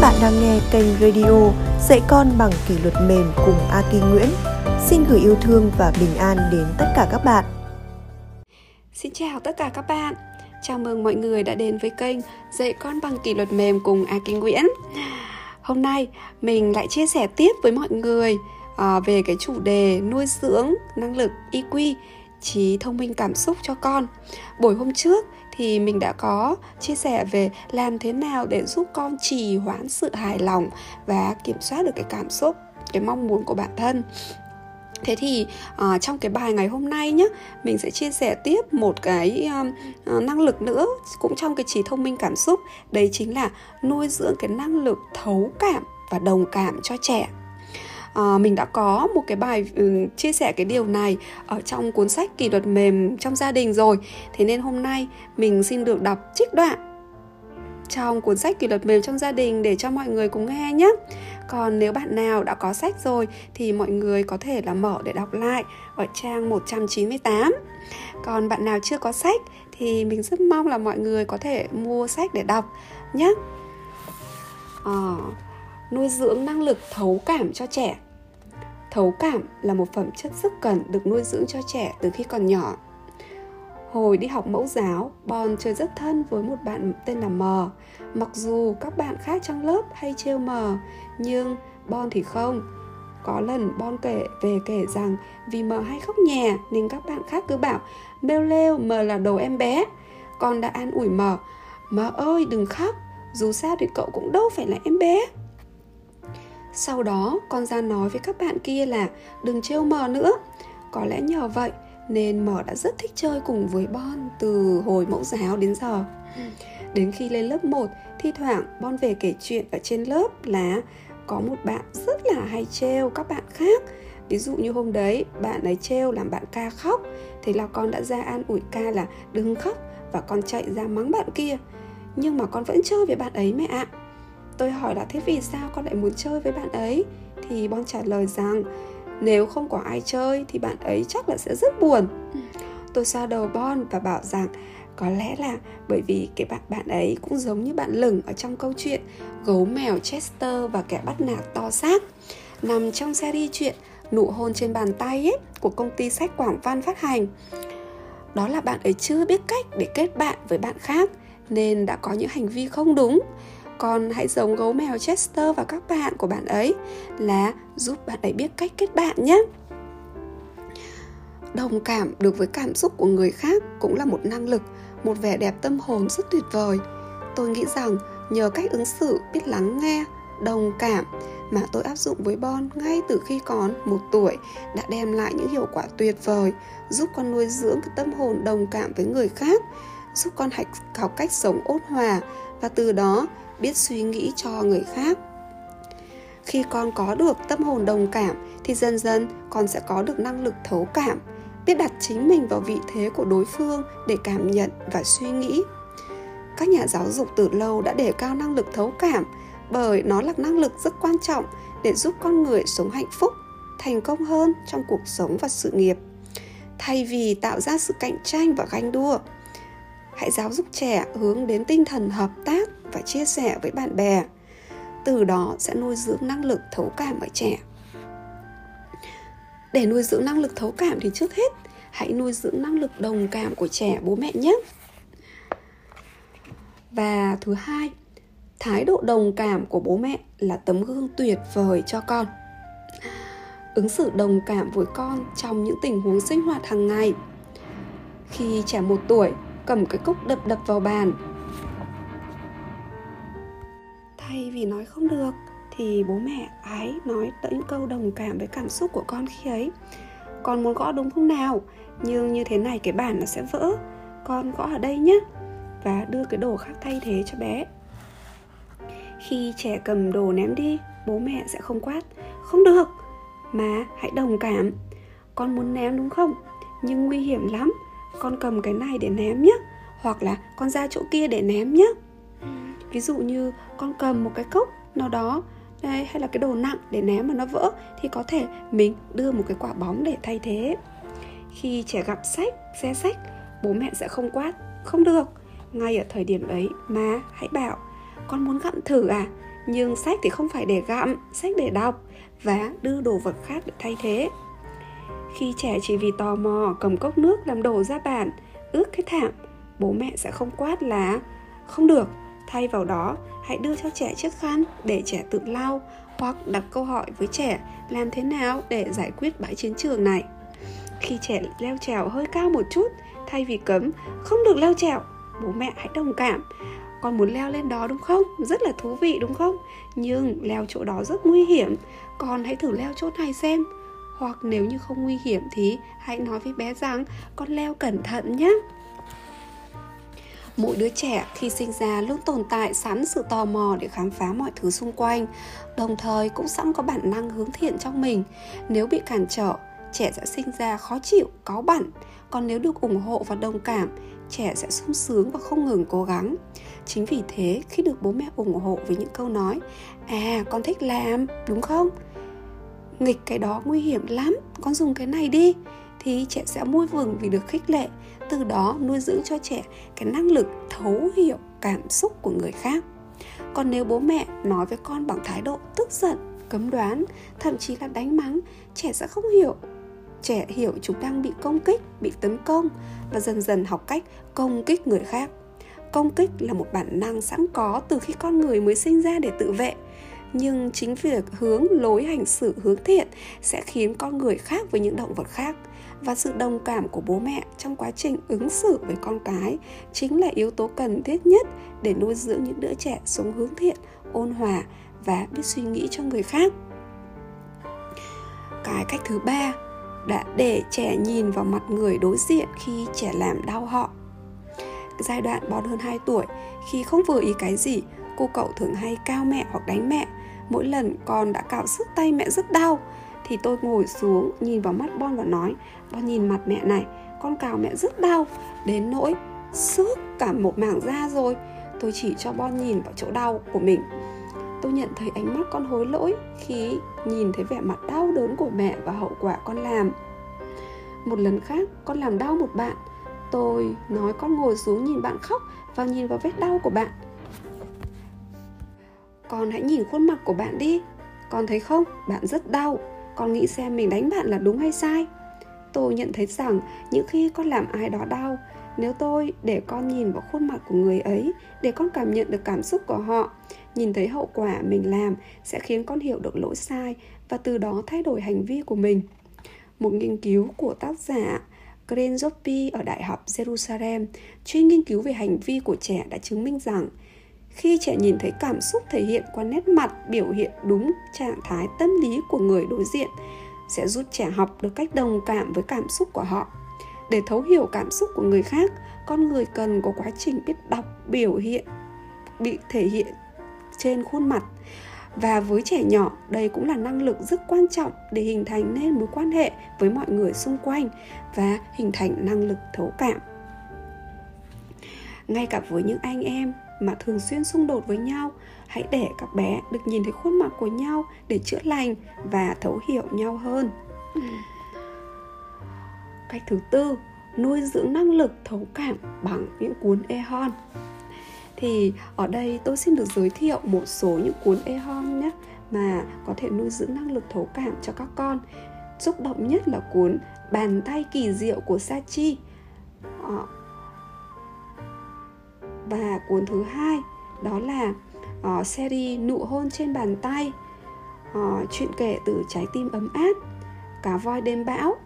bạn đang nghe kênh radio Dạy con bằng kỷ luật mềm cùng Aki Nguyễn. Xin gửi yêu thương và bình an đến tất cả các bạn. Xin chào tất cả các bạn. Chào mừng mọi người đã đến với kênh Dạy con bằng kỷ luật mềm cùng Aki Nguyễn. Hôm nay mình lại chia sẻ tiếp với mọi người ờ, về cái chủ đề nuôi dưỡng năng lực IQ, trí thông minh cảm xúc cho con. Buổi hôm trước thì mình đã có chia sẻ về làm thế nào để giúp con trì hoãn sự hài lòng và kiểm soát được cái cảm xúc cái mong muốn của bản thân. Thế thì uh, trong cái bài ngày hôm nay nhé mình sẽ chia sẻ tiếp một cái um, uh, năng lực nữa cũng trong cái trí thông minh cảm xúc. Đấy chính là nuôi dưỡng cái năng lực thấu cảm và đồng cảm cho trẻ à, mình đã có một cái bài um, chia sẻ cái điều này ở trong cuốn sách kỷ luật mềm trong gia đình rồi thế nên hôm nay mình xin được đọc trích đoạn trong cuốn sách kỷ luật mềm trong gia đình để cho mọi người cùng nghe nhé còn nếu bạn nào đã có sách rồi thì mọi người có thể là mở để đọc lại ở trang 198. Còn bạn nào chưa có sách thì mình rất mong là mọi người có thể mua sách để đọc nhé. À, nuôi dưỡng năng lực thấu cảm cho trẻ. Thấu cảm là một phẩm chất rất cần được nuôi dưỡng cho trẻ từ khi còn nhỏ. Hồi đi học mẫu giáo, bon chơi rất thân với một bạn tên là mờ mặc dù các bạn khác trong lớp hay trêu mờ nhưng bon thì không. Có lần bon kể, về kể rằng vì mờ hay khóc nhè nên các bạn khác cứ bảo, mêu lêu mờ là đồ em bé. Con đã an ủi mờ mờ ơi, đừng khóc, dù sao thì cậu cũng đâu phải là em bé sau đó, con ra nói với các bạn kia là đừng trêu mờ nữa. Có lẽ nhờ vậy nên mờ đã rất thích chơi cùng với bon từ hồi mẫu giáo đến giờ. Đến khi lên lớp 1 thi thoảng bon về kể chuyện ở trên lớp là có một bạn rất là hay trêu các bạn khác. Ví dụ như hôm đấy, bạn ấy trêu làm bạn ca khóc. Thế là con đã ra an ủi ca là đừng khóc và con chạy ra mắng bạn kia. Nhưng mà con vẫn chơi với bạn ấy mẹ ạ tôi hỏi là, thế vì sao con lại muốn chơi với bạn ấy? Thì bon trả lời rằng, nếu không có ai chơi thì bạn ấy chắc là sẽ rất buồn. Tôi xoa đầu bon và bảo rằng, có lẽ là bởi vì cái bạn bạn ấy cũng giống như bạn lửng ở trong câu chuyện gấu mèo Chester và kẻ bắt nạt to xác. Nằm trong series chuyện nụ hôn trên bàn tay ấy của công ty sách Quảng Văn phát hành. Đó là bạn ấy chưa biết cách để kết bạn với bạn khác nên đã có những hành vi không đúng con hãy giống gấu mèo Chester và các bạn của bạn ấy là giúp bạn ấy biết cách kết bạn nhé. Đồng cảm được với cảm xúc của người khác cũng là một năng lực một vẻ đẹp tâm hồn rất tuyệt vời. Tôi nghĩ rằng nhờ cách ứng xử biết lắng nghe đồng cảm mà tôi áp dụng với Bon ngay từ khi còn một tuổi đã đem lại những hiệu quả tuyệt vời, giúp con nuôi dưỡng cái tâm hồn đồng cảm với người khác, giúp con học cách sống ôn hòa và từ đó biết suy nghĩ cho người khác. Khi con có được tâm hồn đồng cảm, thì dần dần con sẽ có được năng lực thấu cảm, biết đặt chính mình vào vị thế của đối phương để cảm nhận và suy nghĩ. Các nhà giáo dục từ lâu đã đề cao năng lực thấu cảm, bởi nó là năng lực rất quan trọng để giúp con người sống hạnh phúc, thành công hơn trong cuộc sống và sự nghiệp. Thay vì tạo ra sự cạnh tranh và ganh đua, hãy giáo dục trẻ hướng đến tinh thần hợp tác và chia sẻ với bạn bè. Từ đó sẽ nuôi dưỡng năng lực thấu cảm ở trẻ. Để nuôi dưỡng năng lực thấu cảm thì trước hết, hãy nuôi dưỡng năng lực đồng cảm của trẻ, bố mẹ nhé. Và thứ hai, thái độ đồng cảm của bố mẹ là tấm gương tuyệt vời cho con. Ứng xử đồng cảm với con trong những tình huống sinh hoạt hàng ngày. Khi trẻ một tuổi, cầm cái cốc đập đập vào bàn vì nói không được, thì bố mẹ ái nói những câu đồng cảm với cảm xúc của con khi ấy. Con muốn gõ đúng không nào? Nhưng như thế này cái bản nó sẽ vỡ. Con gõ ở đây nhé. Và đưa cái đồ khác thay thế cho bé. Khi trẻ cầm đồ ném đi, bố mẹ sẽ không quát. Không được, mà hãy đồng cảm. Con muốn ném đúng không? Nhưng nguy hiểm lắm. Con cầm cái này để ném nhé. Hoặc là con ra chỗ kia để ném nhé. Ví dụ như con cầm một cái cốc nào đó đây hay là cái đồ nặng để ném mà nó vỡ, thì có thể mình đưa một cái quả bóng để thay thế. Khi trẻ gặp sách, xe sách, bố mẹ sẽ không quát, không được. Ngay ở thời điểm ấy mà hãy bảo, con muốn gặm thử à? Nhưng sách thì không phải để gặm, sách để đọc và đưa đồ vật khác để thay thế. Khi trẻ chỉ vì tò mò cầm cốc nước làm đổ ra bàn ướt cái thảm, bố mẹ sẽ không quát là, không được thay vào đó, hãy đưa cho trẻ chiếc khăn để trẻ tự lau, hoặc đặt câu hỏi với trẻ làm thế nào để giải quyết bãi chiến trường này. Khi trẻ leo trèo hơi cao một chút, thay vì cấm, không được leo trèo, bố mẹ hãy đồng cảm. Con muốn leo lên đó đúng không? Rất là thú vị đúng không? Nhưng leo chỗ đó rất nguy hiểm, con hãy thử leo chỗ này xem. Hoặc nếu như không nguy hiểm thì hãy nói với bé rằng con leo cẩn thận nhé mỗi đứa trẻ khi sinh ra luôn tồn tại sẵn sự tò mò để khám phá mọi thứ xung quanh. Đồng thời cũng sẵn có bản năng hướng thiện trong mình. Nếu bị cản trở, trẻ sẽ sinh ra khó chịu, cáu bẳn còn nếu được ủng hộ và đồng cảm, trẻ sẽ sung sướng và không ngừng cố gắng. Chính vì thế, khi được bố mẹ ủng hộ với những câu nói à con thích làm, đúng không? Nghịch cái đó nguy hiểm lắm, con dùng cái này đi thì trẻ sẽ vui mừng vì được khích lệ, từ đó nuôi dưỡng cho trẻ cái năng lực thấu hiểu cảm xúc của người khác. Còn nếu bố mẹ nói với con bằng thái độ tức giận, cấm đoán, thậm chí là đánh mắng, trẻ sẽ không hiểu. Trẻ hiểu chúng đang bị công kích, bị tấn công và dần dần học cách công kích người khác. Công kích là một bản năng sẵn có từ khi con người mới sinh ra để tự vệ. Nhưng chính việc hướng lối hành xử hướng thiện sẽ khiến con người khác với những động vật khác và sự đồng cảm của bố mẹ trong quá trình ứng xử với con cái chính là yếu tố cần thiết nhất để nuôi dưỡng những đứa trẻ sống hướng thiện, ôn hòa và biết suy nghĩ cho người khác. Cái cách thứ ba, đã để trẻ nhìn vào mặt người đối diện khi trẻ làm đau họ. Giai đoạn bon hơn 2 tuổi, khi không vừa ý cái gì, cô cậu thường hay cao mẹ hoặc đánh mẹ. Mỗi lần con đã cạo sức tay mẹ rất đau thì tôi ngồi xuống, nhìn vào mắt Bon và nói, Bon nhìn mặt mẹ này, con cào mẹ rất đau, đến nỗi xước cả một mảng da rồi. Tôi chỉ cho Bon nhìn vào chỗ đau của mình. Tôi nhận thấy ánh mắt con hối lỗi khi nhìn thấy vẻ mặt đau đớn của mẹ và hậu quả con làm. Một lần khác, con làm đau một bạn. Tôi nói con ngồi xuống nhìn bạn khóc và nhìn vào vết đau của bạn. Con hãy nhìn khuôn mặt của bạn đi. Con thấy không? Bạn rất đau con nghĩ xem mình đánh bạn là đúng hay sai. Tôi nhận thấy rằng những khi con làm ai đó đau, nếu tôi để con nhìn vào khuôn mặt của người ấy để con cảm nhận được cảm xúc của họ, nhìn thấy hậu quả mình làm sẽ khiến con hiểu được lỗi sai và từ đó thay đổi hành vi của mình. Một nghiên cứu của tác giả Gren Zoppi ở Đại học Jerusalem, chuyên nghiên cứu về hành vi của trẻ đã chứng minh rằng khi trẻ nhìn thấy cảm xúc thể hiện qua nét mặt, biểu hiện đúng trạng thái tâm lý của người đối diện, sẽ giúp trẻ học được cách đồng cảm với cảm xúc của họ. Để thấu hiểu cảm xúc của người khác, con người cần có quá trình biết đọc, biểu hiện, bị thể hiện trên khuôn mặt. Và với trẻ nhỏ, đây cũng là năng lực rất quan trọng để hình thành nên mối quan hệ với mọi người xung quanh và hình thành năng lực thấu cảm. Ngay cả với những anh em mà thường xuyên xung đột với nhau. Hãy để các bé được nhìn thấy khuôn mặt của nhau để chữa lành và thấu hiểu nhau hơn. Cách thứ tư nuôi dưỡng năng lực thấu cảm bằng những cuốn e-hon thì ở đây tôi xin được giới thiệu một số những cuốn e-hon nhé mà có thể nuôi dưỡng năng lực thấu cảm cho các con. Xúc động nhất là cuốn bàn tay kỳ diệu của Sachi. Ờ, và cuốn thứ hai đó là uh, series nụ hôn trên bàn tay uh, chuyện kể từ trái tim ấm áp cá voi đêm bão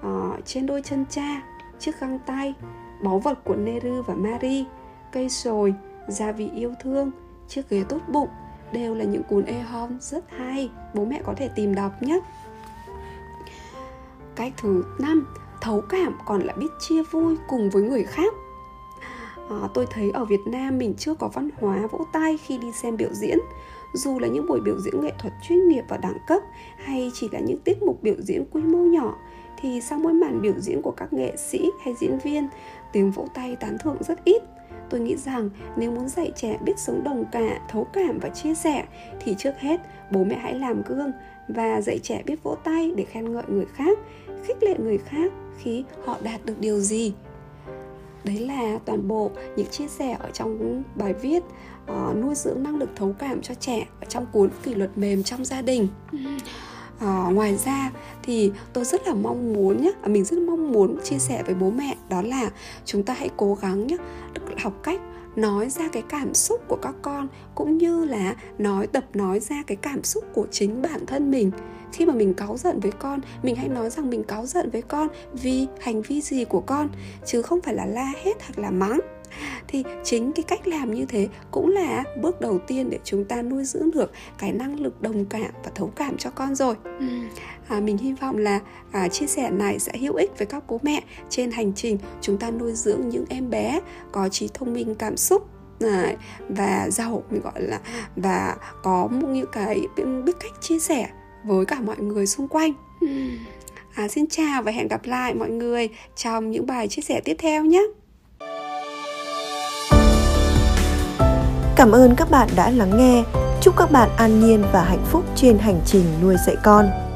uh, trên đôi chân cha chiếc găng tay báu vật của Neru và Mari cây sồi gia vị yêu thương chiếc ghế tốt bụng đều là những cuốn e-hom rất hay bố mẹ có thể tìm đọc nhé. Cách thứ năm thấu cảm còn là biết chia vui cùng với người khác à, tôi thấy ở Việt Nam mình chưa có văn hóa vỗ tay khi đi xem biểu diễn. Dù là những buổi biểu diễn nghệ thuật chuyên nghiệp và đẳng cấp hay chỉ là những tiết mục biểu diễn quy mô nhỏ thì sau mỗi màn biểu diễn của các nghệ sĩ hay diễn viên tiếng vỗ tay tán thưởng rất ít. Tôi nghĩ rằng nếu muốn dạy trẻ biết sống đồng cả thấu cảm và chia sẻ thì trước hết bố mẹ hãy làm gương và dạy trẻ biết vỗ tay để khen ngợi người khác khích lệ người khác khi họ đạt được điều gì đấy là toàn bộ những chia sẻ ở trong bài viết uh, nuôi dưỡng năng lực thấu cảm cho trẻ ở trong cuốn kỷ luật mềm trong gia đình. À, ngoài ra thì tôi rất là mong muốn nhé mình rất mong muốn chia sẻ với bố mẹ đó là chúng ta hãy cố gắng nhé học cách nói ra cái cảm xúc của các con cũng như là nói tập nói ra cái cảm xúc của chính bản thân mình khi mà mình cáu giận với con mình hãy nói rằng mình cáu giận với con vì hành vi gì của con chứ không phải là la hết hoặc là mắng. Thì chính cái cách làm như thế cũng là bước đầu tiên để chúng ta nuôi dưỡng được cái năng lực đồng cảm và thấu cảm cho con rồi. Ừ. à, mình hy vọng là à, chia sẻ này sẽ hữu ích với các bố mẹ. Trên hành trình chúng ta nuôi dưỡng những em bé có trí thông minh cảm xúc Đấy, và giàu mình gọi là và có những cái biết cách chia sẻ với cả mọi người xung quanh à, xin chào và hẹn gặp lại mọi người trong những bài chia sẻ tiếp theo nhé Cảm ơn các bạn đã lắng nghe. Chúc các bạn an nhiên và hạnh phúc trên hành trình nuôi dạy con.